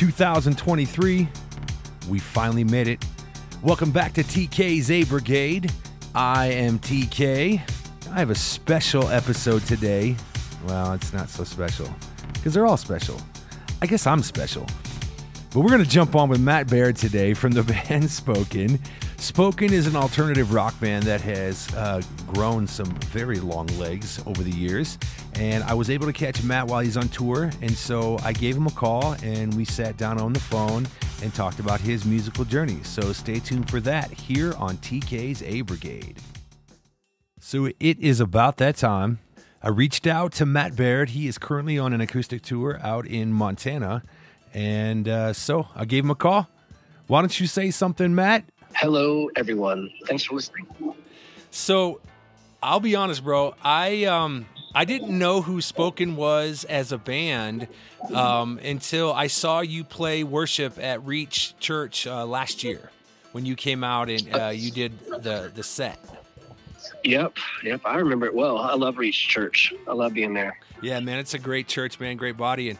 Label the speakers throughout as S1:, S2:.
S1: 2023. We finally made it. Welcome back to TK's A Brigade. I am TK. I have a special episode today. Well, it's not so special because they're all special. I guess I'm special. But we're going to jump on with Matt Baird today from the band Spoken. Spoken is an alternative rock band that has uh, grown some very long legs over the years. And I was able to catch Matt while he's on tour. And so I gave him a call and we sat down on the phone and talked about his musical journey. So stay tuned for that here on TK's A Brigade. So it is about that time. I reached out to Matt Baird. He is currently on an acoustic tour out in Montana. And uh, so I gave him a call. Why don't you say something, Matt?
S2: Hello, everyone. Thanks for listening.
S1: So, I'll be honest, bro. I um I didn't know who Spoken was as a band um, until I saw you play worship at Reach Church uh, last year when you came out and uh, you did the the set.
S2: Yep, yep. I remember it well. I love Reach Church. I love being there.
S1: Yeah, man, it's a great church, man. Great body and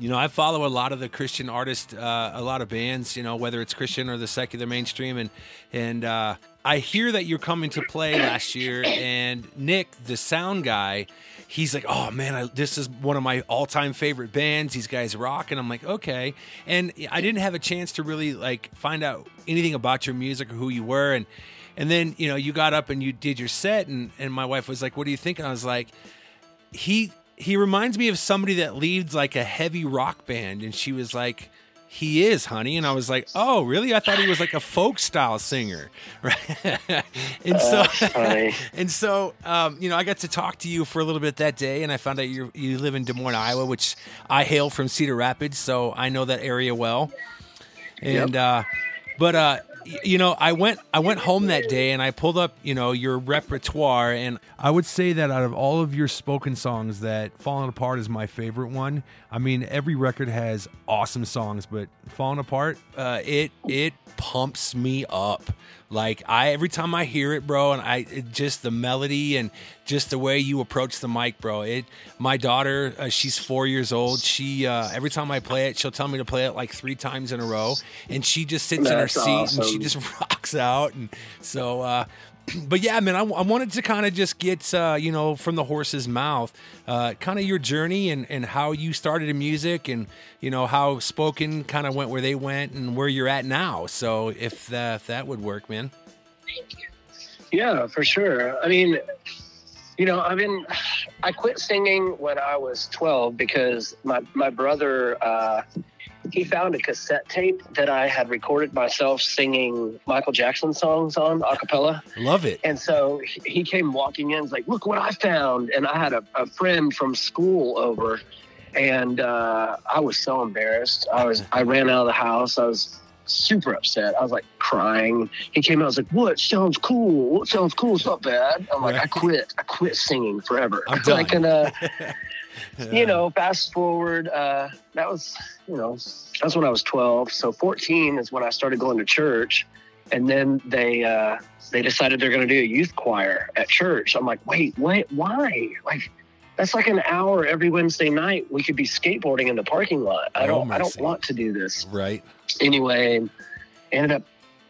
S1: you know, I follow a lot of the Christian artists, uh, a lot of bands, you know, whether it's Christian or the secular mainstream, and and uh, I hear that you're coming to play last year, and Nick, the sound guy, he's like, "Oh man, I, this is one of my all-time favorite bands. These guys rock." And I'm like, "Okay." And I didn't have a chance to really like find out anything about your music or who you were, and and then you know you got up and you did your set, and and my wife was like, "What do you think?" And I was like, "He." he reminds me of somebody that leads like a heavy rock band and she was like he is honey. And i was like oh really? I thought he was like a folk style singer. Right. And so and so um, you know i got to talk to you for a little bit that day and i found out you you live in des moines iowa which i hail from cedar rapids so i know that area well. And yep. uh but uh you know, I went I went home that day and I pulled up, you know, your repertoire and I would say that out of all of your spoken songs that Falling Apart is my favorite one. I mean, every record has awesome songs, but Falling Apart, uh, it it pumps me up. Like I every time I hear it, bro, and I it, just the melody and just the way you approach the mic, bro. It my daughter, uh, she's 4 years old. She uh, every time I play it, she'll tell me to play it like 3 times in a row and she just sits That's in her seat awesome. and she just rocks out and so uh, but yeah, man, I, I wanted to kind of just get, uh, you know, from the horse's mouth, uh, kind of your journey and, and how you started in music and, you know, how spoken kind of went where they went and where you're at now. So if that, if that would work, man.
S2: Yeah, for sure. I mean, you know, I've been, I quit singing when I was 12 because my, my brother, uh, he found a cassette tape that I had recorded myself singing Michael Jackson songs on a cappella.
S1: Love it.
S2: And so he came walking in, and like, look what I found. And I had a, a friend from school over and uh, I was so embarrassed. I was, I ran out of the house. I was super upset. I was like crying. He came out, I was like, what sounds cool? What sounds cool? It's not bad. I'm like, right. I quit. I quit singing forever.
S1: I'm done.
S2: like, and, uh, you know, fast forward, uh, that was, you know, that's when I was 12. So 14 is when I started going to church. And then they, uh, they decided they're going to do a youth choir at church. I'm like, wait, wait, why? Like, that's like an hour every Wednesday night. We could be skateboarding in the parking lot. I don't, oh, I don't want to do this.
S1: Right.
S2: Anyway, ended up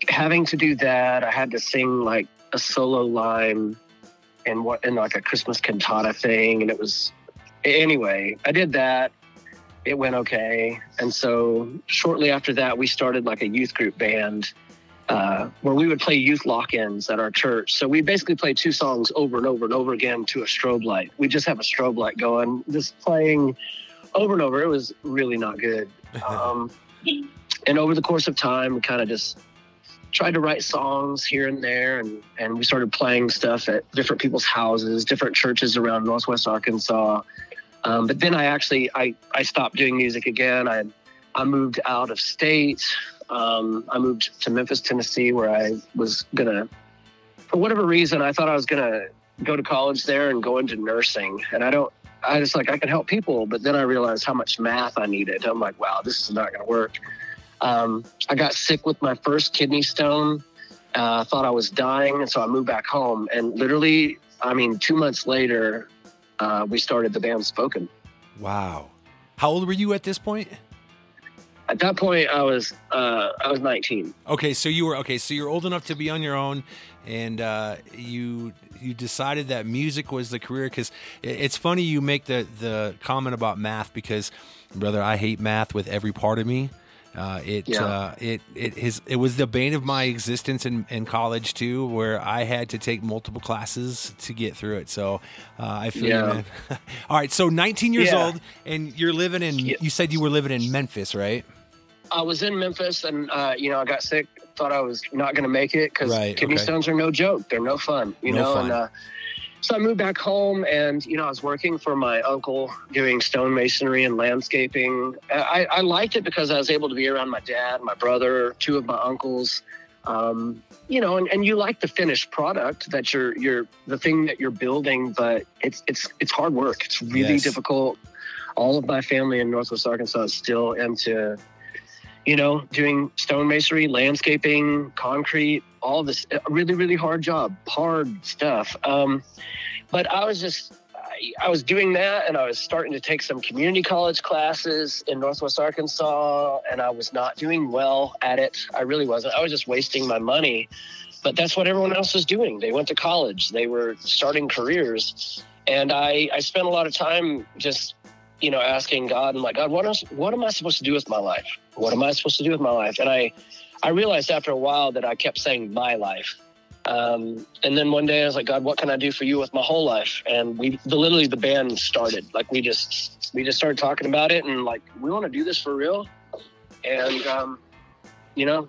S2: having to do that. I had to sing like a solo line and what, in like a Christmas cantata thing. And it was, anyway, I did that. It went okay. And so shortly after that, we started like a youth group band uh, where we would play youth lock ins at our church. So we basically play two songs over and over and over again to a strobe light. We just have a strobe light going, just playing over and over. It was really not good. Um, and over the course of time, we kind of just tried to write songs here and there and, and we started playing stuff at different people's houses different churches around northwest arkansas um, but then I actually I, I stopped doing music again. I I moved out of state. Um, I moved to Memphis, Tennessee, where I was gonna, for whatever reason, I thought I was gonna go to college there and go into nursing. And I don't. I just like I can help people, but then I realized how much math I needed. I'm like, wow, this is not gonna work. Um, I got sick with my first kidney stone. Uh, thought I was dying, and so I moved back home. And literally, I mean, two months later, uh, we started the band Spoken.
S1: Wow. How old were you at this point?
S2: At that point, I was uh, I was 19.
S1: Okay, so you were okay. So you're old enough to be on your own, and uh, you you decided that music was the career. Because it's funny you make the the comment about math because, brother, I hate math with every part of me. Uh, it
S2: Yeah.
S1: uh, it it his it was the bane of my existence in, in college too, where I had to take multiple classes to get through it. So uh, I feel you,
S2: Yeah.
S1: All right, so 19 years
S2: Yeah.
S1: old, and you're living in. You said you were living in Memphis, right?
S2: I was in Memphis, and uh, you know, I got sick. Thought I was not going to make it because
S1: Right,
S2: kidney
S1: okay.
S2: stones are no joke. They're no fun, you
S1: No
S2: know.
S1: fun.
S2: And uh, so I moved back home, and you know, I was working for my uncle doing stonemasonry and landscaping. I, I liked it because I was able to be around my dad, my brother, two of my uncles. Um, you know, and, and you like the finished product that you're you're the thing that you're building, but it's it's it's hard work. It's really
S1: Yes.
S2: difficult. All of my family in Northwest Arkansas is still into you know, doing stonemasonry, landscaping, concrete, all this really, really hard job, hard stuff. Um, but I was just, I, I was doing that and I was starting to take some community college classes in Northwest Arkansas, and I was not doing well at it. I really wasn't. I was just wasting my money. But that's what everyone else was doing. They went to college, they were starting careers. And I, I spent a lot of time just you know, asking God and like, God, what else, what am I supposed to do with my life? What am I supposed to do with my life? And I, I realized after a while that I kept saying my life. Um, and then one day I was like, God, what can I do for you with my whole life? And we, the, literally the band started, like we just, we just started talking about it and like, we want to do this for real. And, um, you know,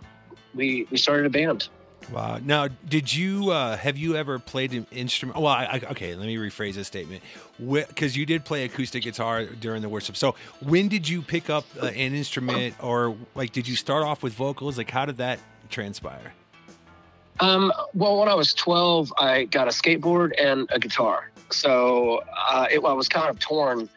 S2: we, we started a band.
S1: Wow. Now, did you uh, have you ever played an instrument? Well, I, okay, let me rephrase this statement. Because you did play acoustic guitar during the worship. So, when did you pick up uh, an instrument, or like, did you start off with vocals? Like, how did that transpire?
S2: Um, well, when I was 12, I got a skateboard and a guitar. So uh, it, I was kind of torn,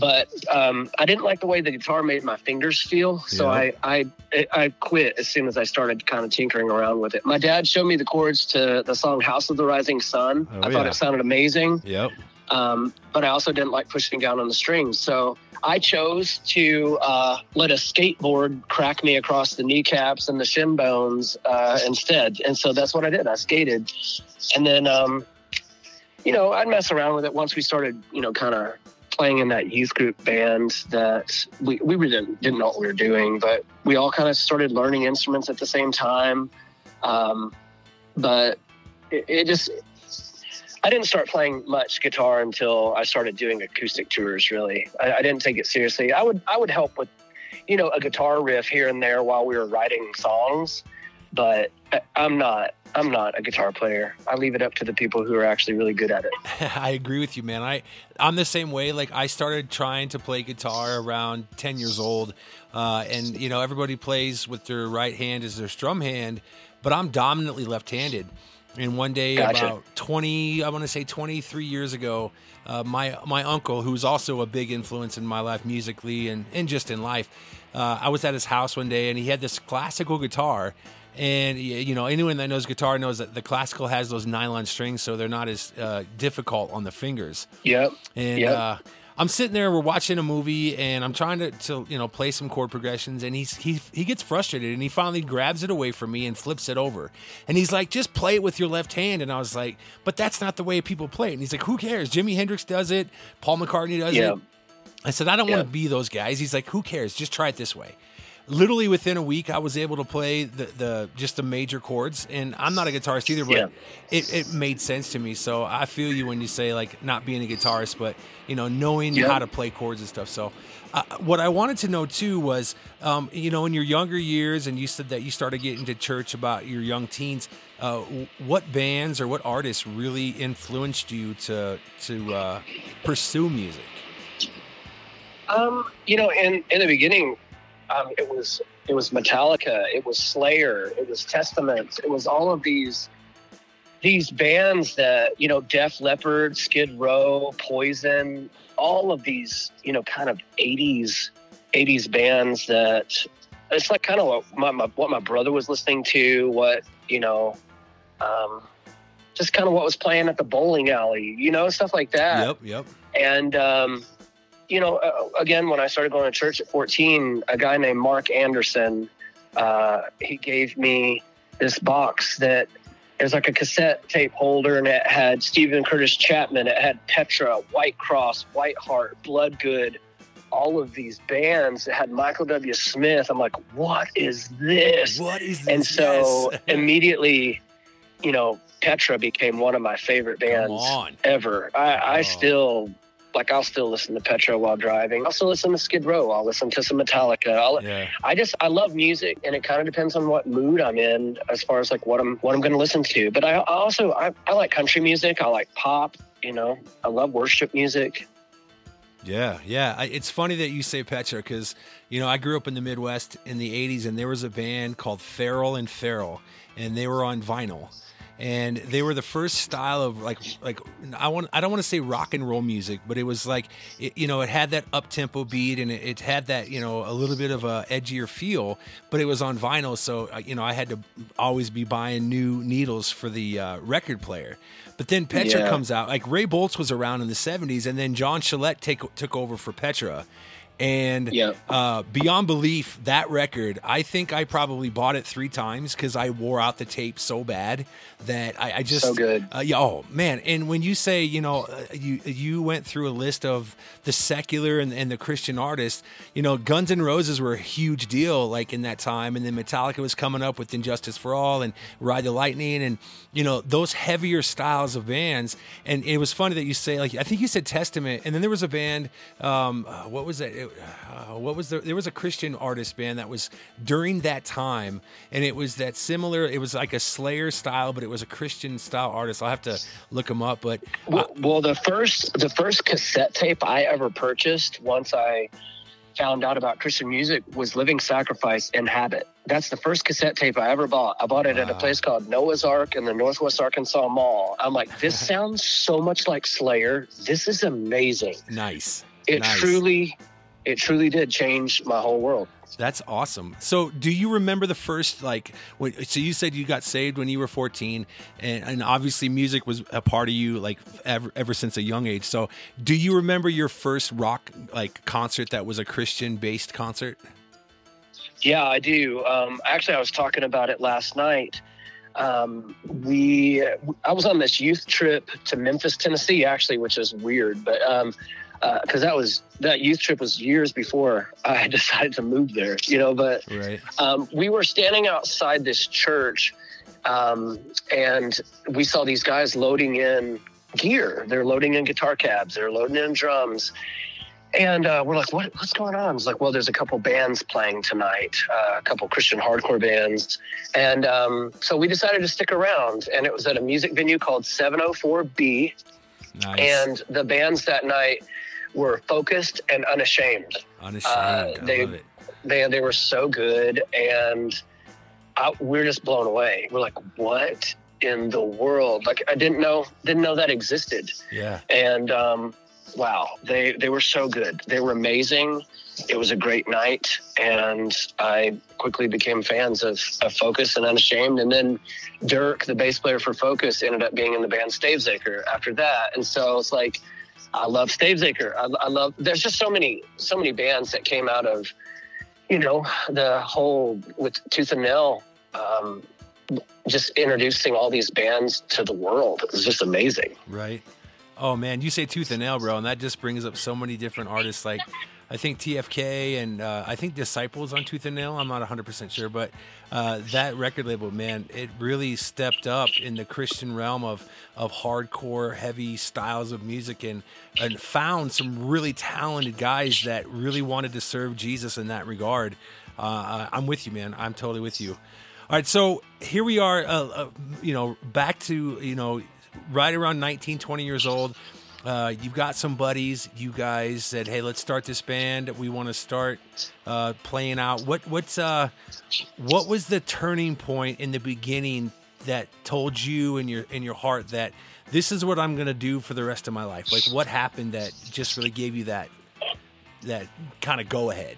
S2: but um, I didn't like the way the guitar made my fingers feel. So
S1: Yeah.
S2: I, I I quit as soon as I started kind of tinkering around with it. My dad showed me the chords to the song "House of the Rising Sun."
S1: Oh,
S2: I thought
S1: yeah.
S2: it sounded amazing,
S1: Yep.
S2: Um, but I also didn't like pushing down on the strings. So I chose to uh, let a skateboard crack me across the kneecaps and the shin bones uh, instead. And so that's what I did. I skated. And then, um, you know, I'd mess around with it once we started, you know, kind of playing in that youth group band that we, we didn't, didn't know what we were doing, but we all kind of started learning instruments at the same time. Um, but it, it just, I didn't start playing much guitar until I started doing acoustic tours. Really, I, I didn't take it seriously. I would I would help with, you know, a guitar riff here and there while we were writing songs, but I'm not I'm not a guitar player. I leave it up to the people who are actually really good at it.
S1: I agree with you, man. I I'm the same way. Like I started trying to play guitar around 10 years old, uh, and you know everybody plays with their right hand as their strum hand, but I'm dominantly left-handed. And one day,
S2: Gotcha.
S1: about 20, I want to say 23 years ago, uh, my my uncle, who's also a big influence in my life musically and and just in life, uh, I was at his house one day, and he had this classical guitar. And you know, anyone that knows guitar knows that the classical has those nylon strings, so they're not as uh, difficult on the fingers.
S2: Yep.
S1: And
S2: Yep.
S1: I'm sitting there, we're watching a movie, and I'm trying to, to you know play some chord progressions, and he's he he gets frustrated, and he finally grabs it away from me and flips it over, and he's like, "Just play it with your left hand," and I was like, "But that's not the way people play it." And he's like, "Who cares? Jimi Hendrix does it, Paul McCartney does
S2: Yeah.
S1: it." I said, "I don't
S2: Yeah.
S1: want to be those guys." He's like, "Who cares? Just try it this way." Literally within a week, I was able to play the, the just the major chords, and I'm not a guitarist either, but
S2: Yeah.
S1: it, it made sense to me. So I feel you when you say like not being a guitarist, but you know knowing
S2: Yeah.
S1: how to play chords and stuff. So uh, what I wanted to know too was, um, you know, in your younger years, and you said that you started getting to church about your young teens. Uh, what bands or what artists really influenced you to to uh, pursue music?
S2: Um, you know, in in the beginning, um, it was it was Metallica, it was Slayer, it was Testament, it was all of these these bands that you know, Def Leppard, Skid Row, Poison, all of these you know, kind of '80s '80s bands that it's like kind of what my, my what my brother was listening to, what you know, um, just kind of what was playing at the bowling alley, you know, stuff like that
S1: Yep, yep.
S2: and um, you know, uh, again, when I started going to church at 14, a guy named Mark Anderson, uh, he gave me this box that it was like a cassette tape holder and it had Steven Curtis Chapman, it had Petra, Whitecross, White Heart, Bloodgood, all of these bands. It had Michael W. Smith. I'm like, what is this?
S1: What is this?
S2: And so immediately, you know, Petra became one of my favorite bands ever. I, I
S1: Oh.
S2: still like I'll still listen to Petra while driving. I'll still listen to Skid Row. I'll listen to some Metallica. I'll,
S1: Yeah.
S2: I just I love music, and it kind of depends on what mood I'm in as far as like what I'm what I'm going to listen to. But I, I also I, I like country music. I like pop. You know, I love worship music.
S1: Yeah, yeah. I, it's funny that you say Petra because you know I grew up in the Midwest in the '80s, and there was a band called Farrell and Farrell, and they were on vinyl, and they were the first style of like like I want I don't want to say rock and roll music, but it was like it, you know it had that up tempo beat, and it, it had that you know a little bit of a edgier feel, but it was on vinyl, so you know I had to always be buying new needles for the uh, record player. But then Petra
S2: Yeah.
S1: comes out. Like Ray Bolts was around in the '70s, and then John Schlitt take, took over for Petra. And uh, beyond belief, that record, I think I probably bought it three times because I wore out the tape so bad that I, I just
S2: So good.
S1: Uh, yeah, oh man! And when you say, you know, uh, you you went through a list of the secular and, and the Christian artists, you know, Guns N' Roses were a huge deal like in that time, and then Metallica was coming up with And Justice for All and Ride the Lightning, and you know those heavier styles of bands. And it was funny that you say like I think you said Testament, and then there was a band. Um, uh, what was? It, uh, what was the? There was a Christian artist band that was during that time, and it was that similar. It was like a Slayer style, but it was a Christian style artist. I'll have to look them up, but
S2: Well, well, the first the first cassette tape I ever purchased once I found out about Christian music was Living Sacrifice Inhabit. That's the first cassette tape I ever bought. I bought it at a place called Noah's Ark in the Northwest Arkansas Mall. I'm like, this sounds so much like Slayer. This is amazing.
S1: nice.
S2: It
S1: Nice.
S2: truly, it truly did change my whole world.
S1: That's awesome. So, do you remember the first like? When, so you said you got saved when you were 14, and, and obviously music was a part of you like ever ever since a young age. So, do you remember your first rock like concert that was a Christian based concert?
S2: Yeah, I do. Um, actually, I was talking about it last night. Um, we, I was on this youth trip to Memphis, Tennessee, actually, which is weird, but um, because that was that youth trip was years before I decided to move there, you know. But
S1: Right.
S2: um, we were standing outside this church, um, and we saw these guys loading in gear. They're loading in guitar cabs. They're loading in drums. And uh, we're like, what, what's going on? It's like, well, there's a couple bands playing tonight, uh, a couple Christian hardcore bands. And um, so we decided to stick around. And it was at a music venue called 704B.
S1: Nice.
S2: And the bands that night were Focused and Unashamed.
S1: Unashamed.
S2: uh,
S1: I
S2: they-
S1: love it.
S2: they they were so good and I, we are just blown away. We're like what in the world? Like i didn't know didn't know that existed.
S1: Yeah.
S2: and um, wow they they were so good. They were amazing. It was a great night and i quickly became fans of, of Focused and unashamed. And then dirk the bass player for Focused ended up being in the band stavesacre after that. And so it's like i love stavesacre I, I love there's just so many so many bands that came out of you know the whole with tooth and nail um, just introducing all these bands to the world it was just amazing
S1: Right. Oh man, you say tooth and nail, bro, and that just brings up so many different artists. Like, I think TFK and uh, I think Disciples on Tooth and Nail. I'm not 100 percent sure, but uh, that record label, man, it really stepped up in the Christian realm of of hardcore, heavy styles of music, and and found some really talented guys that really wanted to serve Jesus in that regard. Uh, I'm with you, man. I'm totally with you. All right, so here we are, uh, uh, you know, back to, you know, right around 19, 20 years old. Uh, you've got some buddies. You guys said, "Hey, let's start this band. We want to start uh, playing out." What what's uh, what was the turning point in the beginning that told you in your in your heart that this is what I'm going to do for the rest of my life? Like, what happened that just really gave you that that kind of go ahead?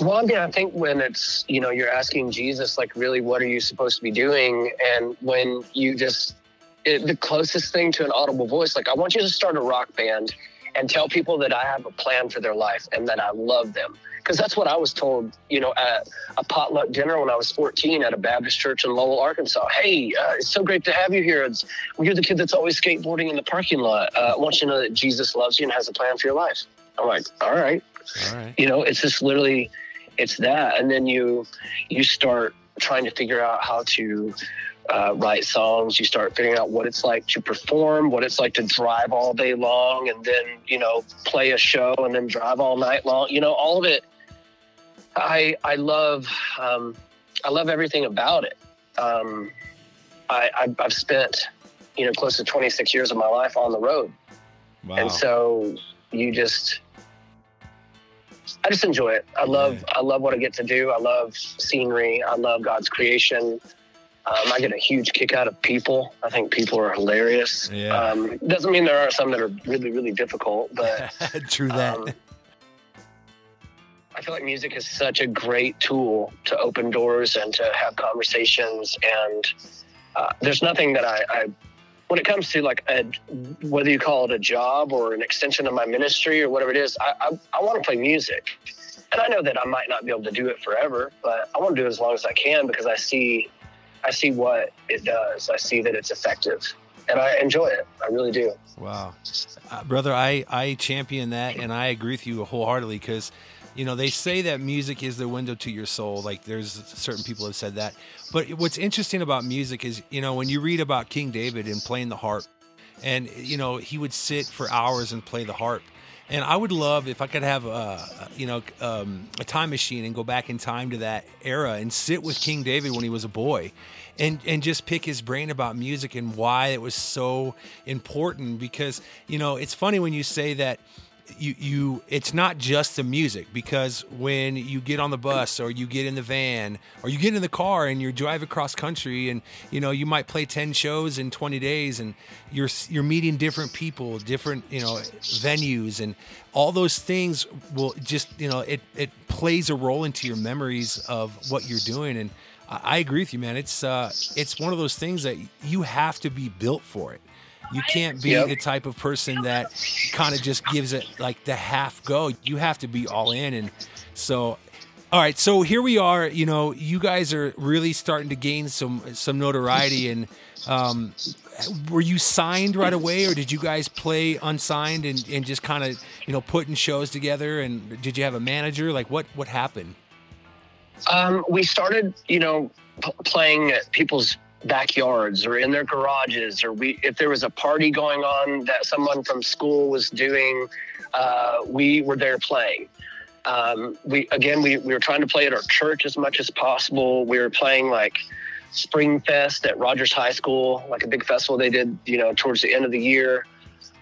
S2: Well, I mean, I think when it's, you know, you're asking Jesus, like, really, what are you supposed to be doing? And when you just, it, the closest thing to an audible voice, like, I want you to start a rock band and tell people that I have a plan for their life and that I love them. Because that's what I was told, you know, at a potluck dinner when I was 14 at a Baptist church in Lowell, Arkansas. Hey, uh, it's so great to have you here. It's, you're the kid that's always skateboarding in the parking lot. Uh, I want you to know that Jesus loves you and has a plan for your life. I'm like, all right.
S1: All right.
S2: You know, it's just literally, it's that. And then you, you start trying to figure out how to uh, write songs. You start figuring out what it's like to perform, what it's like to drive all day long, and then you know play a show and then drive all night long. You know, all of it. I I love um, I love everything about it. Um, I I've, I've spent you know close to 26 years of my life on the road,
S1: Wow.
S2: and so you just I just enjoy it. I love
S1: Right.
S2: I love what I get to do. I love scenery. I love God's creation. Um, I get a huge kick out of people. I think people are hilarious.
S1: Yeah.
S2: Um, doesn't mean there are some that are really really difficult, but
S1: True that.
S2: um, I feel like music is such a great tool to open doors and to have conversations. And uh, there's nothing that I, I, when it comes to like a, whether you call it a job or an extension of my ministry or whatever it is, I, I, I want to play music. And I know that I might not be able to do it forever, but I want to do it as long as I can because I see, I see what it does. I see that it's effective, and I enjoy it. I really do.
S1: Wow, uh, brother, I I champion that, and I agree with you wholeheartedly because, you know, they say that music is the window to your soul. Like there's certain people have said that, but what's interesting about music is, you know, when you read about King David and playing the harp, and you know he would sit for hours and play the harp. And I would love if I could have a, you know, um, a time machine and go back in time to that era and sit with King David when he was a boy, and and just pick his brain about music and why it was so important. Because you know, it's funny when you say that you you it's not just the music because when you get on the bus or you get in the van or you get in the car and you drive across country and you know you might play 10 shows in 20 days and you're you're meeting different people different you know venues and all those things will just you know it it plays a role into your memories of what you're doing. And I, agree with you man. It's uh it's one of those things that you have to be built for it you can't be
S2: Yep.
S1: the type of person that kind of just gives it like the half go. You have to be all in. And so, all right. So here we are. You know, you guys are really starting to gain some some notoriety. And um, were you signed right away, or did you guys play unsigned and, and just kind of you know putting shows together? And did you have a manager? Like what what happened?
S2: Um, we started, you know, p- playing at people's backyards or in their garages, or we if there was a party going on that someone from school was doing, uh, we were there playing. Um, we again, we, we were trying to play at our church as much as possible. We were playing like Spring Fest at Rogers High School, like a big festival they did, you know, towards the end of the year.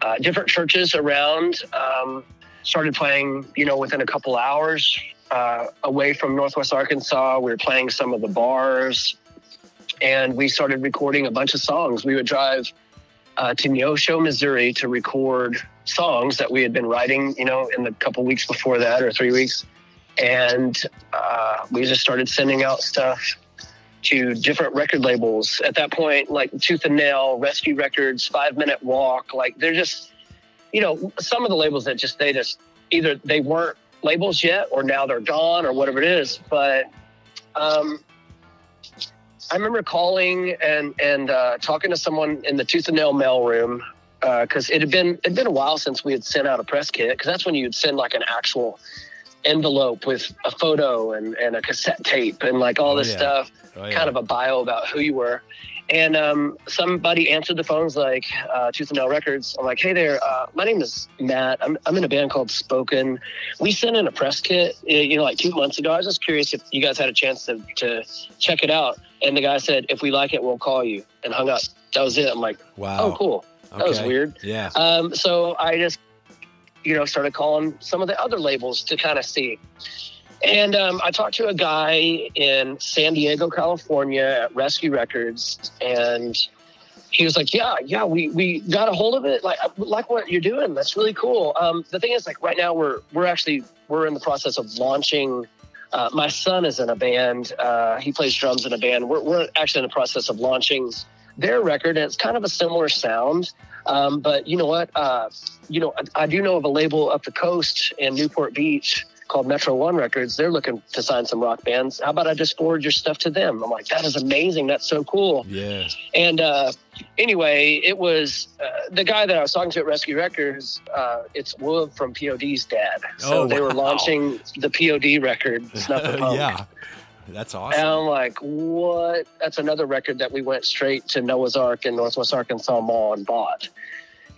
S2: Uh, different churches around um, started playing, you know, within a couple hours uh, away from Northwest Arkansas. We were playing some of the bars, and we started recording a bunch of songs. We would drive uh, to Neosho, Missouri, to record songs that we had been writing, you know, in the couple weeks before that or three weeks, and uh, we just started sending out stuff to different record labels. At that point, like Tooth and Nail, Rescue Records, Five Minute Walk, like they're just, you know, some of the labels that just they just either they weren't labels yet or now they're gone or whatever it is. But um, I remember calling and and uh, talking to someone in the Tooth and Nail mailroom because it had been it'd been a while since we had sent out a press kit because that's when you'd send like an actual envelope with a photo and, and a cassette tape and like all
S1: Oh,
S2: this
S1: yeah.
S2: stuff
S1: Oh,
S2: kind of a bio about who you were. And um, somebody answered the phones like uh, Tooth and Nail Records. I'm like, hey there, uh, my name is Matt. I'm, I'm in a band called Spoken. We sent in a press kit, uh, you know, like two months ago. I was just curious if you guys had a chance to, to check it out. And the guy said, if we like it, we'll call you and hung up. That was it. I'm like,
S1: wow.
S2: oh, cool. That was weird.
S1: Yeah.
S2: Um, so I just, you know, started calling some of the other labels to kind of see. And um, I talked to a guy in San Diego, California at Rescue Records, and he was like, "Yeah, yeah, we we got a hold of it. Like, like what you're doing. That's really cool." Um, the thing is, like, right now we're we're actually we're in the process of launching. Uh, my son is in a band. Uh, he plays drums in a band. We're we're actually in the process of launching their record, and it's kind of a similar sound. Um, but you know what? Uh, you know, I, I do know of a label up the coast in Newport Beach called Metro One Records. They're looking to sign some rock bands. How about I just forward your stuff to them? I'm like, that is amazing. That's so cool.
S1: Yeah.
S2: And uh, anyway, it was uh, the guy that I was talking to at Rescue Records. Uh, it's Wuv from POD's dad. So
S1: Oh,
S2: they were
S1: wow.
S2: launching the POD record, Snuff the Punk.
S1: yeah. That's awesome. And.
S2: I'm like, what? That's another record that we went straight to Noah's Ark in Northwest Arkansas Mall and bought.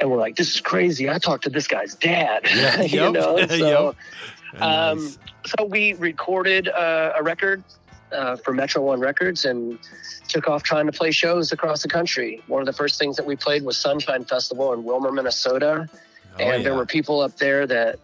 S2: And we're like, this is crazy. I talked to this guy's dad.
S1: Yeah,
S2: you
S1: yep,
S2: know? So,
S1: yep.
S2: Um,
S1: Nice.
S2: so we recorded uh, a record uh, for Metro One Records and took off trying to play shows across the country. One of the first things that we played was Sunshine Festival in Willmar, Minnesota
S1: Oh,
S2: and there were people up there that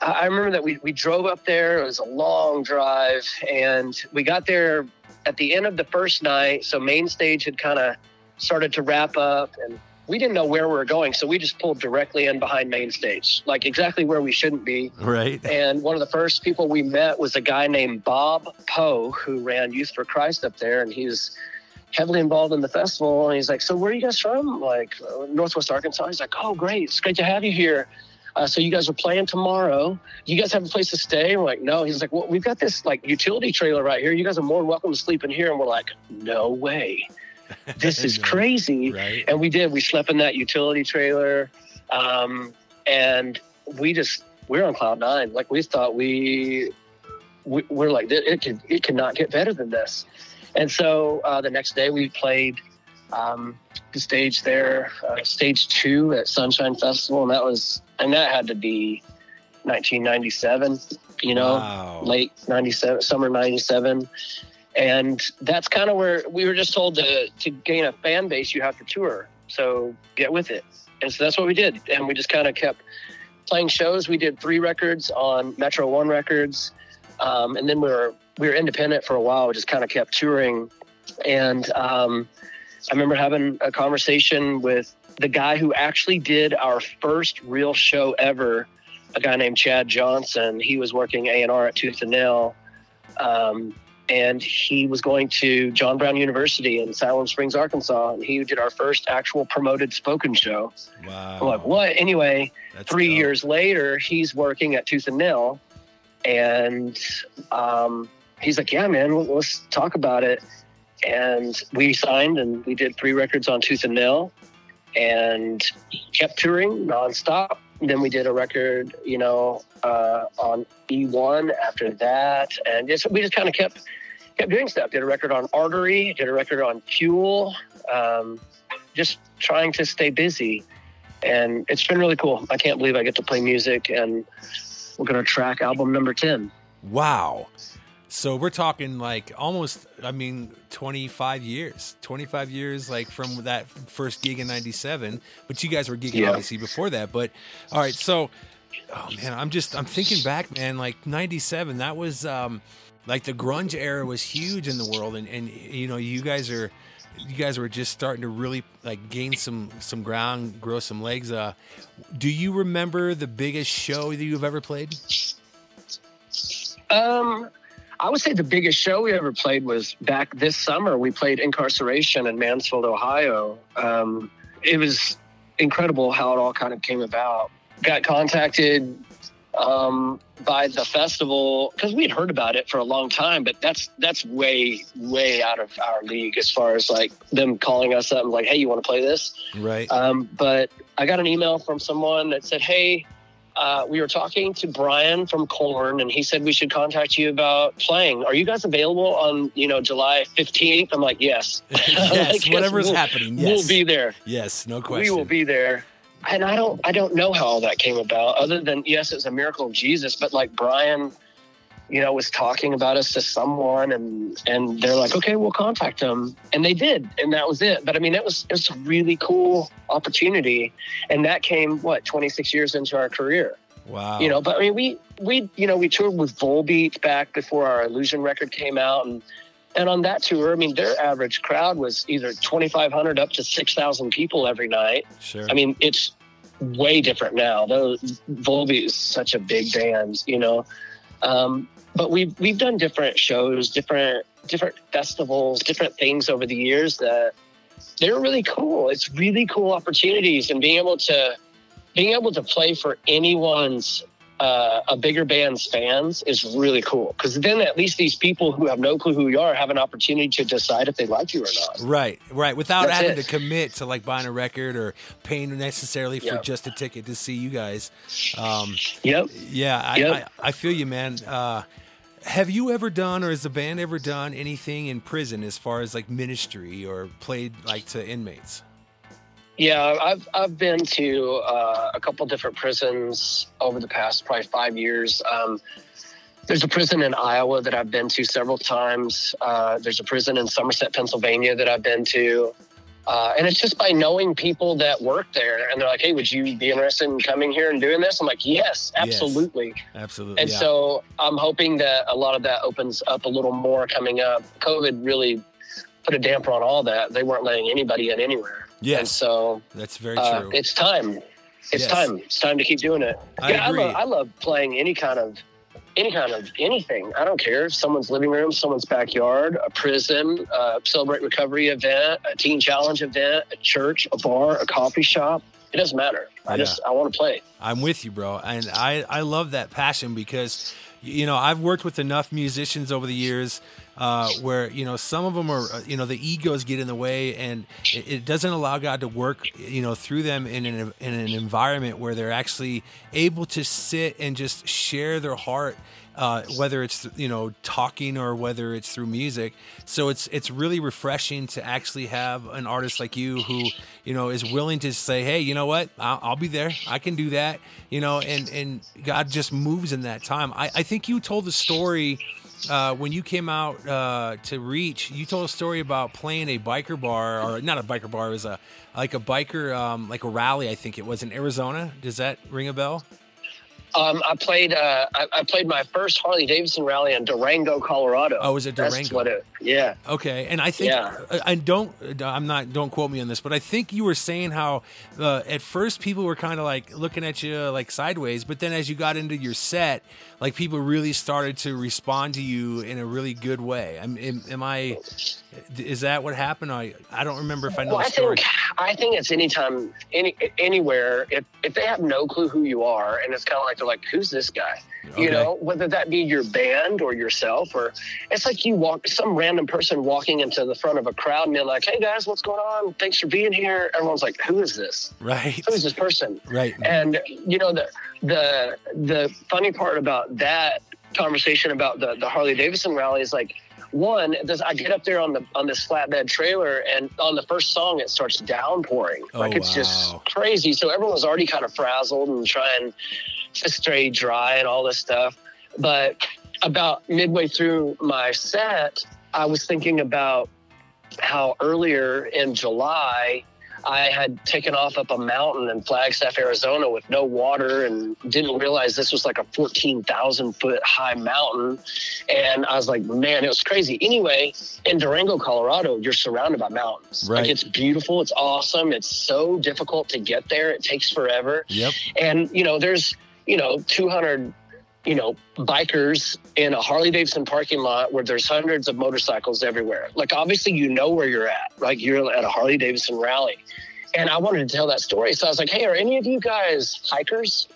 S2: I I remember that we, we drove up there. It was a long drive, and we got there at the end of the first night. So main stage had kind of started to wrap up, and we didn't know where we were going, so we just pulled directly in behind main stage, like exactly where we shouldn't be.
S1: right.
S2: And one of the first people we met was a guy named Bob Poe, who ran Youth for Christ up there, and he was heavily involved in the festival. And he's like, "So where are you guys from?" Like uh, Northwest Arkansas. He's like, "Oh, great! It's great to have you here." Uh, so you guys are playing tomorrow. You guys have a place to stay? We're like, no. He's like, well, we've got this like utility trailer right here. You guys are more than welcome to sleep in here. And we're like, no way. This is crazy.
S1: Right.
S2: and we did we slept in that utility trailer um, and we just we are on cloud nine. Like we thought we, we we're like it could it cannot get better than this. And so uh, the next day we played um, the stage there uh, stage two at sunshine festival and that was and that had to be 1997 you know?
S1: Wow.
S2: late 97 summer 97 and that's kind of where we were just told to to gain a fan base you have to tour. So get with it. And so that's what we did. And we just kind of kept playing shows. We did three records on metro one records. Um, and then we were we were independent for a while we just kind of kept touring. And um, i remember having a conversation with the guy who actually did our first real show ever a guy named Chad Johnson. He was working A and R at Tooth and Nail, um, and he was going to John Brown University in Siloam Springs, Arkansas. And he did our first actual promoted spoken show.
S1: wow.
S2: I'm like, what? Anyway,
S1: That's
S2: three
S1: dope.
S2: years later, he's working at Tooth and Nail, and um, he's like, "Yeah, man, let- let's talk about it." And we signed, and we did three records on Tooth and Nail, and kept touring nonstop. Then we did a record, you know, uh, on E1 after that, and just we just kind of kept kept doing stuff. Did a record on Artery, did a record on Fuel, um, just trying to stay busy and it's been really cool. I can't believe I get to play music, and we're gonna track album number ten.
S1: Wow. So we're talking like almost, I mean, 25 years, 25 years, like from that first gig in 97, but you guys were gigging
S2: Yeah.
S1: obviously before that. But all right. So, oh man, I'm just, I'm thinking back, man, like 97, that was, um, like the grunge era was huge in the world. And, and, you know, you guys are, you guys were just starting to really like gain some, some ground, grow some legs. Uh, do you remember the biggest show that you've ever played?
S2: Um, I would say the biggest show we ever played was back this summer. We played Inkcarceration in Mansfield, Ohio. Um, it was incredible how it all kind of came about. Got contacted um, by the festival because we had heard about it for a long time, but that's that's way way out of our league as far as like them calling us up and like, hey, you want to play this?
S1: Right.
S2: Um, but I got an email from someone that said, "Hey, uh, we were talking to Brian from Korn, and he said we should contact you about playing. Are you guys available on you know July fifteenth? I'm like, "Yes,
S1: yes.
S2: Like,
S1: Whatever's
S2: we'll-
S1: happening. Yes.
S2: we'll be there.
S1: Yes, no question, We
S2: will be there." And I don't, I don't know how all that came about, other than yes, it's a miracle of Jesus. But like Brian, you know, was talking about us to someone, and and they're like, okay, we'll contact them, and they did, and that was it. But I mean, it was it was a really cool opportunity, and that came what 26 years into our career,
S1: Wow.
S2: you know. But I mean, we we you know we toured with Volbeat back before our Illusion record came out, and and on that tour, I mean, their average crowd was either 2,500 up to 6,000 people every night.
S1: sure.
S2: I mean, it's way different now. Those Volbeat is such a big band, you know. Um, but we've we've done different shows, different different festivals, different things over the years that they're really cool. It's really cool opportunities and being able to being able to play for anyone's uh, a bigger band's fans is really cool because then at least these people who have no clue who you are have an opportunity to decide if they like you or not.
S1: Right, right. Without
S2: That's
S1: having
S2: it.
S1: to commit to like buying a record or paying necessarily for
S2: Yeah.
S1: just a ticket to see you guys. Um,
S2: Yep.
S1: yeah, I,
S2: Yep.
S1: I, I feel you, man. Uh, have you ever done, or has the band ever done anything in prison as far as like ministry or played like to inmates?
S2: Yeah, I've I've been to uh, a couple different prisons over the past probably five years. Um, there's a prison in Iowa that I've been to several times. Uh, there's a prison in Somerset, Pennsylvania that I've been to. Uh, and it's just by knowing people that work there, and they're like, "Hey, would you be interested in coming here and doing this?" I'm like, "Yes, absolutely."
S1: Absolutely.
S2: And
S1: yeah.
S2: so I'm hoping that a lot of that opens up a little more coming up. COVID really put a damper on all that. They weren't letting anybody in anywhere. Yeah.
S1: And
S2: so
S1: that's very
S2: uh,
S1: true.
S2: it's time. It's
S1: Yes.
S2: time. It's time to keep doing it.
S1: I
S2: yeah. I love, I love playing any kind of any kind of anything. I don't care. If someone's living room, someone's backyard, a prison, a celebrate recovery event, a teen challenge event, a church, a bar, a coffee shop. It doesn't matter. I
S1: Yeah.
S2: just I want to play.
S1: I'm with you, bro. And I, I love that passion because, you know, I've worked with enough musicians over the years uh, where, you know, some of them are, uh, you know, the egos get in the way and it, it doesn't allow God to work, you know, through them in an, in an environment where they're actually able to sit and just share their heart. Uh, whether it's you know talking or whether it's through music, so it's it's really refreshing to actually have an artist like you who you know is willing to say, hey, you know what, I'll, I'll be there, I can do that, you know, and and God just moves in that time. I, I think you told the story uh, when you came out uh, to Reach. You told a story about playing a biker bar or not a biker bar, it was a like a biker um, like a rally. I think it was in Arizona. Does that ring a bell?
S2: Um, I played. Uh, I, I played my first Harley Davidson rally in Durango, Colorado.
S1: Oh, was it Durango?
S2: it. Yeah.
S1: Okay, and I think
S2: Yeah.
S1: I I don't. I'm not. Don't quote me on this, but I think you were saying how uh, at first people were kind of like looking at you like sideways, but then as you got into your set, like people really started to respond to you in a really good way. Am, am, am I? Is that what happened? I I don't remember if I know
S2: Well,
S1: the
S2: I think I think it's anytime, any anywhere. If if they have no clue who you are, and it's kind of like they're like, "Who's this guy?"
S1: Okay.
S2: You know, whether that be your band or yourself, or it's like you walk some random person walking into the front of a crowd and they're like, "Hey guys, what's going on? Thanks for being here." Everyone's like, "Who is this?
S1: right,
S2: Who is this person?"
S1: right,
S2: And you know the the the funny part about that conversation about the the Harley Davidson rally is like one this, I get up there on the on this flatbed trailer and on the first song it starts downpouring.
S1: Oh,
S2: like it's
S1: wow.
S2: just crazy. So everyone's already kind of frazzled and trying to stay dry and all this stuff. But about midway through my set I was thinking about how earlier in July I had taken off up a mountain in Flagstaff, Arizona with no water and didn't realize this was like a 14,000 foot high mountain. And I was like, man, it was crazy. Anyway, in Durango, Colorado, you're surrounded by mountains.
S1: Right.
S2: Like it's beautiful. It's awesome. It's so difficult to get there. It takes forever.
S1: yep,
S2: And, you know, there's, you know, 200, you know, bikers in a Harley Davidson parking lot where there's hundreds of motorcycles everywhere. Like, obviously, you know where you're at. Like, you're at a Harley Davidson rally. And I wanted to tell that story. So I was like, hey, are any of you guys hikers?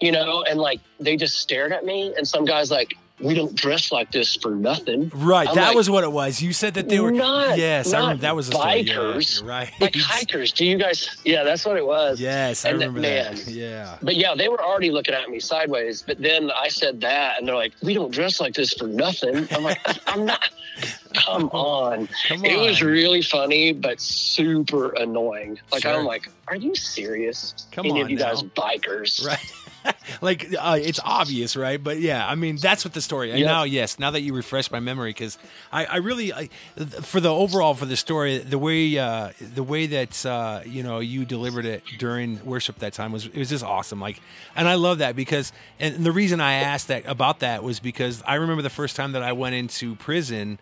S2: You know, and like they just stared at me. And some guy's like, we don't dress like this for nothing.
S1: right.
S2: I'm
S1: that
S2: like,
S1: was what it was. You said that they were.
S2: not,
S1: yes, I remember that was story. Yeah,
S2: bikers,
S1: you're right.
S2: like hikers. Do you guys? Yeah, that's what it was.
S1: Yes, I
S2: And
S1: remember
S2: man,
S1: that. Yeah.
S2: But yeah, they were already looking at me sideways. But then I said that, and they're like, "We don't dress like this for nothing." I'm like, "I'm not." Come on.
S1: Come on.
S2: It was really funny, but super annoying. Like
S1: Sure.
S2: I'm like, "Are you serious?
S1: Come
S2: Any
S1: on
S2: of you
S1: now.
S2: guys bikers?"
S1: right like uh, it's obvious right but yeah i mean that's what the story and
S2: Yep.
S1: now yes now that you refresh my memory because I, I really I, for the overall for the story the way uh the way that uh you know you delivered it during worship that time was it was just awesome like and i love that because and the reason i asked that about that was because i remember the first time that i went into prison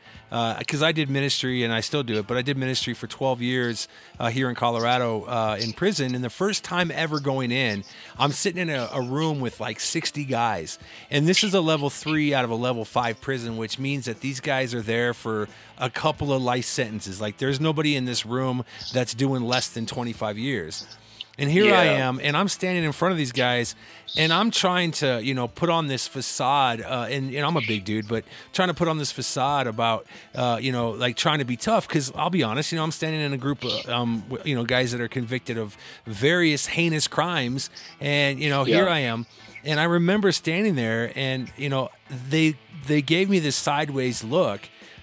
S1: because I did ministry and I still do it, but I did ministry for 12 years uh, here in Colorado uh, in prison. And the first time ever going in, I'm sitting in a, a room with like 60 guys. And this is a level three out of a level five prison, which means that these guys are there for a couple of life sentences. Like there's nobody in this room that's doing less than 25 years. And here I am, and I'm standing in front of these guys, and I'm trying to, you know, put on this facade. Uh, and, and I'm a big dude, but trying to put on this facade about, uh, you know, like trying to be tough. Because I'll be honest, you know, I'm standing in a group of, um, you know, guys that are convicted of various heinous crimes, and you know, here I am, and I remember standing there, and you know, they they gave me this sideways look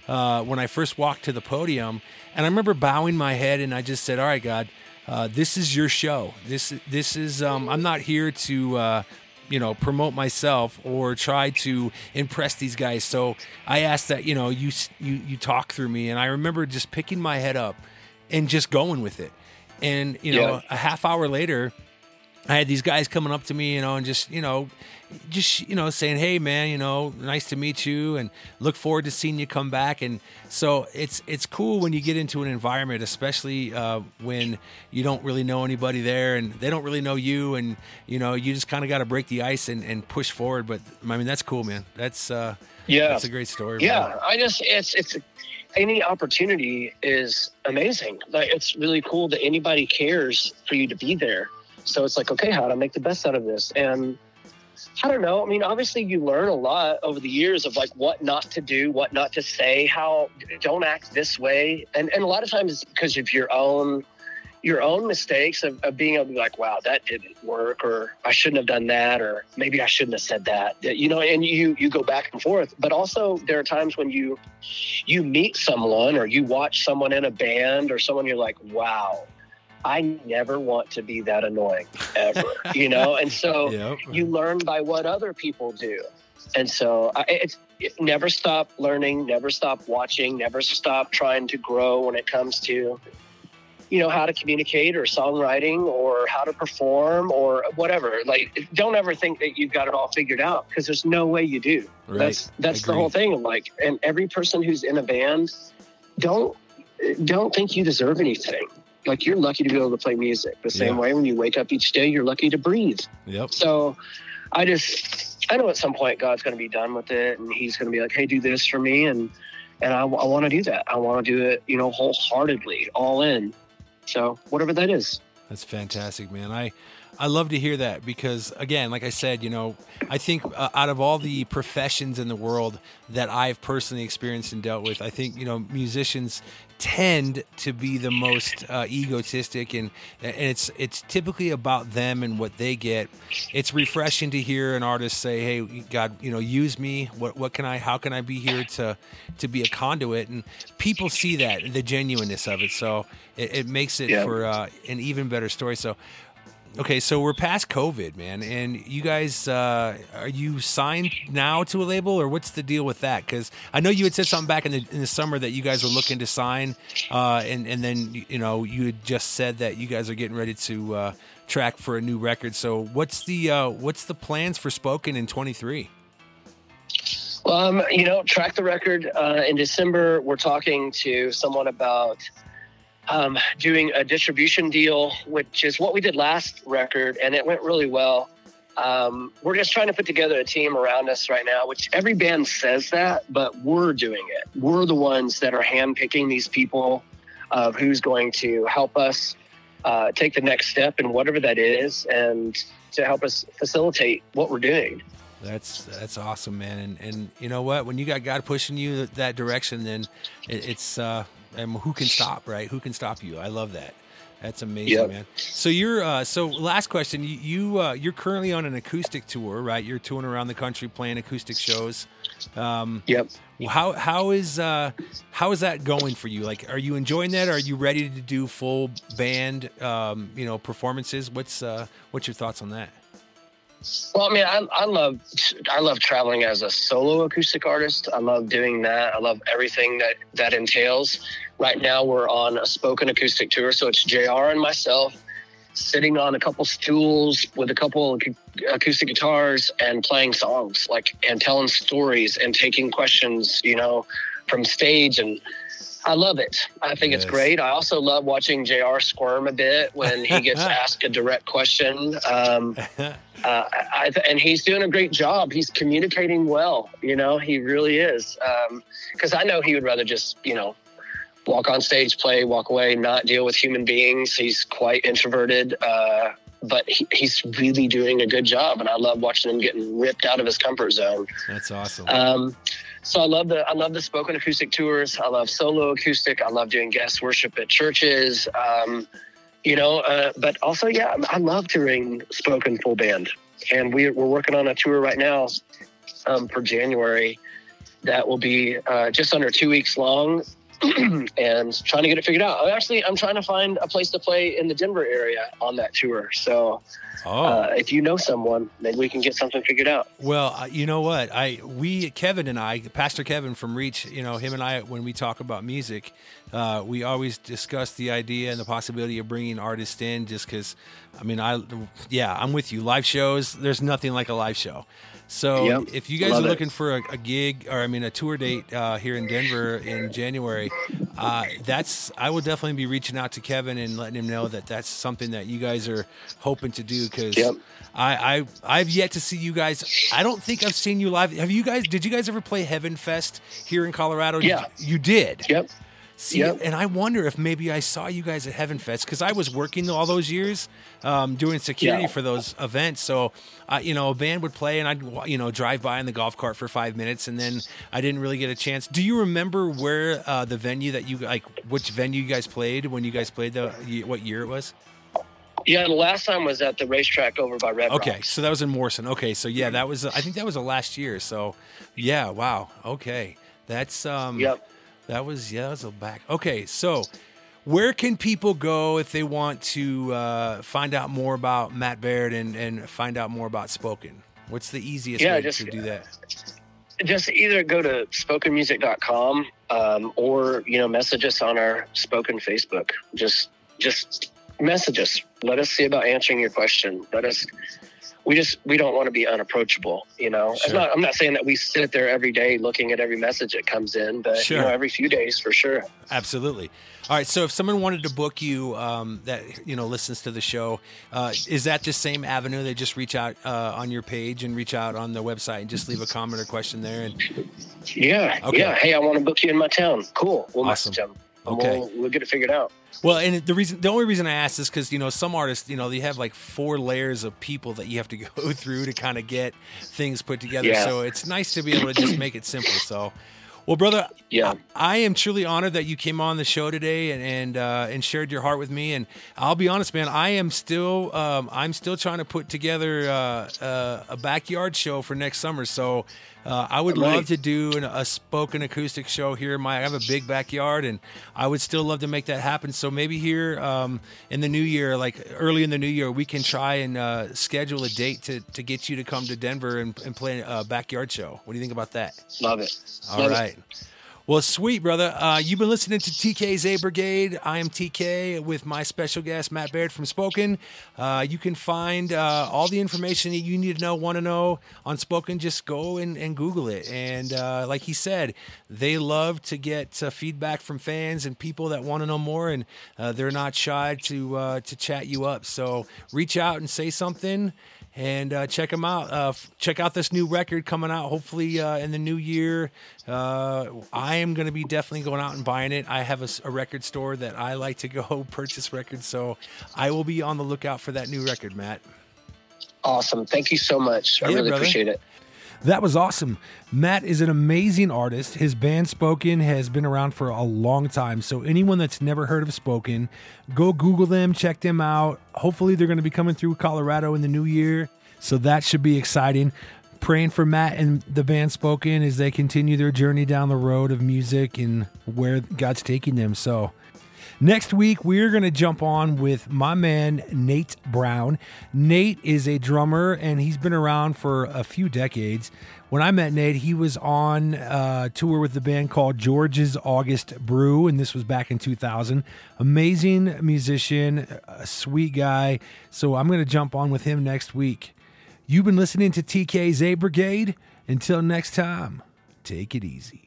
S1: uh, when I first walked to the podium, and I remember bowing my head, and I just said, "All right, God." Uh, this is your show. This this is um, I'm not here to uh, you know promote myself or try to impress these guys. So I ask that you know you you you talk through me, and I remember just picking my head up and just going with it. And you know,
S2: Yeah.
S1: a half hour later, I had these guys coming up to me, you know, and just you know, just you know, saying, "Hey, man, you know, nice to meet you, and look forward to seeing you come back." And so it's it's cool when you get into an environment, especially uh, when you don't really know anybody there, and they don't really know you, and you know, you just kind of got to break the ice and, and push forward. But I mean, that's cool, man. That's uh,
S2: Yeah.
S1: that's a great story.
S2: Yeah,
S1: man.
S2: I just it's it's any opportunity is amazing. Like it's really cool that anybody cares for you to be there. So it's like, okay, how to make the best out of this? And I don't know. I mean, obviously you learn a lot over the years of like what not to do, what not to say, how don't act this way. And and a lot of times it's because of your own your own mistakes of, of being able to be like, wow, that didn't work, or I shouldn't have done that, or maybe I shouldn't have said that. You know, and you you go back and forth. But also there are times when you you meet someone or you watch someone in a band or someone you're like, wow, I never want to be that annoying ever. you know, and so
S1: Yep.
S2: you learn by what other people do. And so I, it's it, never stop learning, never stop watching, never stop trying to grow when it comes to, you know, how to communicate or songwriting or how to perform or whatever. Like, don't ever think that you've got it all figured out because there's no way you do.
S1: Right.
S2: That's that's the whole thing. Like, and every person who's in a band, don't don't think you deserve anything. Like you're lucky to be able to play music. The same
S1: Yeah.
S2: way when you wake up each day, you're lucky to breathe.
S1: Yep.
S2: So I just, I know at some point God's going to be done with it and he's going to be like, hey, do this for me. And, and I, want to do that. I want to do it, you know, wholeheartedly, all in. So whatever that is.
S1: That's fantastic, man. I I love to hear that because again, like I said, you know, I think uh, out of all the professions in the world that I've personally experienced and dealt with, I think you know musicians tend to be the most uh, egotistic and and it's it's typically about them and what they get. It's refreshing to hear an artist say, "Hey, God, you know, use me. What what can I? How can I be here to to be a conduit?" And people see that the genuineness of it, so it, it makes it
S2: Yeah.
S1: for uh, an even better story. So. Okay, so we're past COVID, man, and you guys uh, are you signed now to a label, or what's the deal with that? Because I know you had said something back in the in the summer that you guys were looking to sign, uh, and and then you know you had just said that you guys are getting ready to uh, track for a new record. So what's the uh, what's the plans for Spoken in twenty three?
S2: Well, um, you know, track the record uh, in December. We're talking to someone about um, doing a distribution deal, which is what we did last record, and it went really well. Um, we're just trying to put together a team around us right now, which every band says that, but we're doing it. We're the ones that are handpicking these people of who's going to help us uh, take the next step and whatever that is, and to help us facilitate what we're doing.
S1: That's that's awesome, man. And and you know what? When you got God pushing you that direction, then it, it's uh, and who can stop, right? Who can stop you? I love that. That's amazing,
S2: Yep.
S1: man. So you're uh, so last question. You, you uh, you're currently on an acoustic tour, right? You're touring around the country playing acoustic shows. Um,
S2: Yep.
S1: how how is uh, how is that going for you? Like, are you enjoying that? Are you ready to do full band, um, you know, performances? What's uh, what's your thoughts on that?
S2: Well, I mean, I, I love I love traveling as a solo acoustic artist. I love doing that. I love everything that that entails. Right now, we're on a spoken acoustic tour, so it's Jr. and myself sitting on a couple stools with a couple acoustic guitars and playing songs, like and telling stories and taking questions. You know, from stage and I love it. I think
S1: Yes.
S2: it's great. I also love watching JR squirm a bit when he gets asked a direct question. Um, uh, I, and he's doing a great job. He's communicating well. You know, he really is. Because I know he would rather just, you know, walk on stage, play, walk away, not deal with human beings. He's quite introverted. Uh, but he, he's really doing a good job, and I love watching him getting ripped out of his comfort zone.
S1: That's awesome.
S2: Um, so I love the I love the spoken acoustic tours. I love solo acoustic. I love doing guest worship at churches. Um, you know, uh, but also yeah, I love touring spoken full band, and we, we're working on a tour right now um, for January that will be uh, just under two weeks long. and trying to get it figured out. Actually, I'm trying to find a place to play in the Denver area on that tour. So,
S1: oh.
S2: uh, if you know someone, maybe we can get something figured out.
S1: Well, uh, you know what? I we Kevin and I, Pastor Kevin from Reach, you know him and I, when we talk about music, uh, we always discuss the idea and the possibility of bringing artists in. Just because, I mean, I yeah, I'm with you. Live shows, there's nothing like a live show. So
S2: Yep.
S1: if you guys
S2: Love
S1: are
S2: it.
S1: looking for a, a gig or I mean a tour date uh, here in Denver in January, uh, that's I will definitely be reaching out to Kevin and letting him know that that's something that you guys are hoping to do because
S2: Yep.
S1: I, I I've yet to see you guys. I don't think I've seen you live. Have you guys? Did you guys ever play Heaven Fest here in Colorado?
S2: Yeah.
S1: you, you did.
S2: Yep.
S1: See,
S2: Yep.
S1: and I wonder if maybe I saw you guys at Heaven Fest because I was working all those years um, doing security
S2: Yeah.
S1: for those events. So, uh, you know, a band would play and I'd, you know, drive by in the golf cart for five minutes and then I didn't really get a chance. Do you remember where uh, the venue that you, like, which venue you guys played when you guys played the, what year it was?
S2: Yeah, the last time was at the racetrack over by Red
S1: Okay,
S2: Rocks.
S1: so that was in Morrison. Okay, so yeah, that was I think that was the last year. So yeah, wow. Okay, that's um.
S2: Yep.
S1: That was yeah, that was a back. Okay, so where can people go if they want to uh, find out more about Matt Baird and and find out more about Spoken? What's the easiest
S2: Yeah,
S1: way
S2: just-
S1: to do that?
S2: Just either go to spokenmusic.com um, or, you know, message us on our spoken Facebook. Just just message us. Let us see about answering your question. Let us we just we don't want to be unapproachable, you know.
S1: Sure.
S2: not I'm not saying that we sit there every day looking at every message that comes in, but
S1: Sure.
S2: you know, every few days for sure.
S1: Absolutely. All right. So if someone wanted to book you, um, that you know listens to the show, uh, is that the same avenue? They just reach out uh, on your page and reach out on the website and just leave a comment or question there. And
S2: Yeah.
S1: Okay.
S2: Yeah. Hey, I want to book you in my town. Cool. We'll
S1: Awesome.
S2: message them.
S1: Okay.
S2: We'll, we'll get it figured out.
S1: Well, and the reason, the only reason I asked is because you know some artists, you know, they have like four layers of people that you have to go through to kind of get things put together.
S2: Yeah.
S1: So it's nice to be able to just make it simple. So, well, brother,
S2: Yeah.
S1: I am truly honored that you came on the show today and and uh, and shared your heart with me. And I'll be honest, man, I am still um, I'm still trying to put together uh, uh, a backyard show for next summer. So uh, I would
S2: Right.
S1: love to do an, a spoken acoustic show here. in My I have a big backyard, and I would still love to make that happen. So maybe here um, in the new year, like early in the new year, we can try and uh, schedule a date to to get you to come to Denver and, and play a backyard show. What do you think about that?
S2: Love it.
S1: All
S2: Love it.
S1: Well, sweet, brother. Uh, you've been listening to TK's A Brigade. I am TK with my special guest, Matt Baird from Spoken. Uh, you can find uh, all the information that you need to know, want to know on Spoken. Just go and, and Google it. And uh, like he said, they love to get uh, feedback from fans and people that want to know more, and uh, they're not shy to to chat you up. So reach out and say something and uh, check them out. Uh, f- check out this new record coming out. Hopefully uh, in the new year. Uh, I am going to be definitely going out and buying it. I have a record store that I like to go purchase records, so I will be on the lookout for that new record, Matt.
S2: Awesome. Thank you so much. I
S1: Yeah,
S2: really
S1: brother.
S2: appreciate it.
S1: That was awesome. Matt is an amazing artist. His band Spoken has been around for a long time. So, anyone that's never heard of Spoken, go Google them, check them out. Hopefully, they're going to be coming through Colorado in the new year. So, that should be exciting. Praying for Matt and the band Spoken as they continue their journey down the road of music and where God's taking them. So, Next week, we're going to jump on with my man, Nate Brown. Nate is a drummer and he's been around for a few decades. When I met Nate, he was on uh, tour with the band called George's August Brew, and this was back in 2000. Amazing musician, a sweet guy. So I'm going to jump on with him next week. You've been listening to TK's A Brigade. Until next time, take it easy.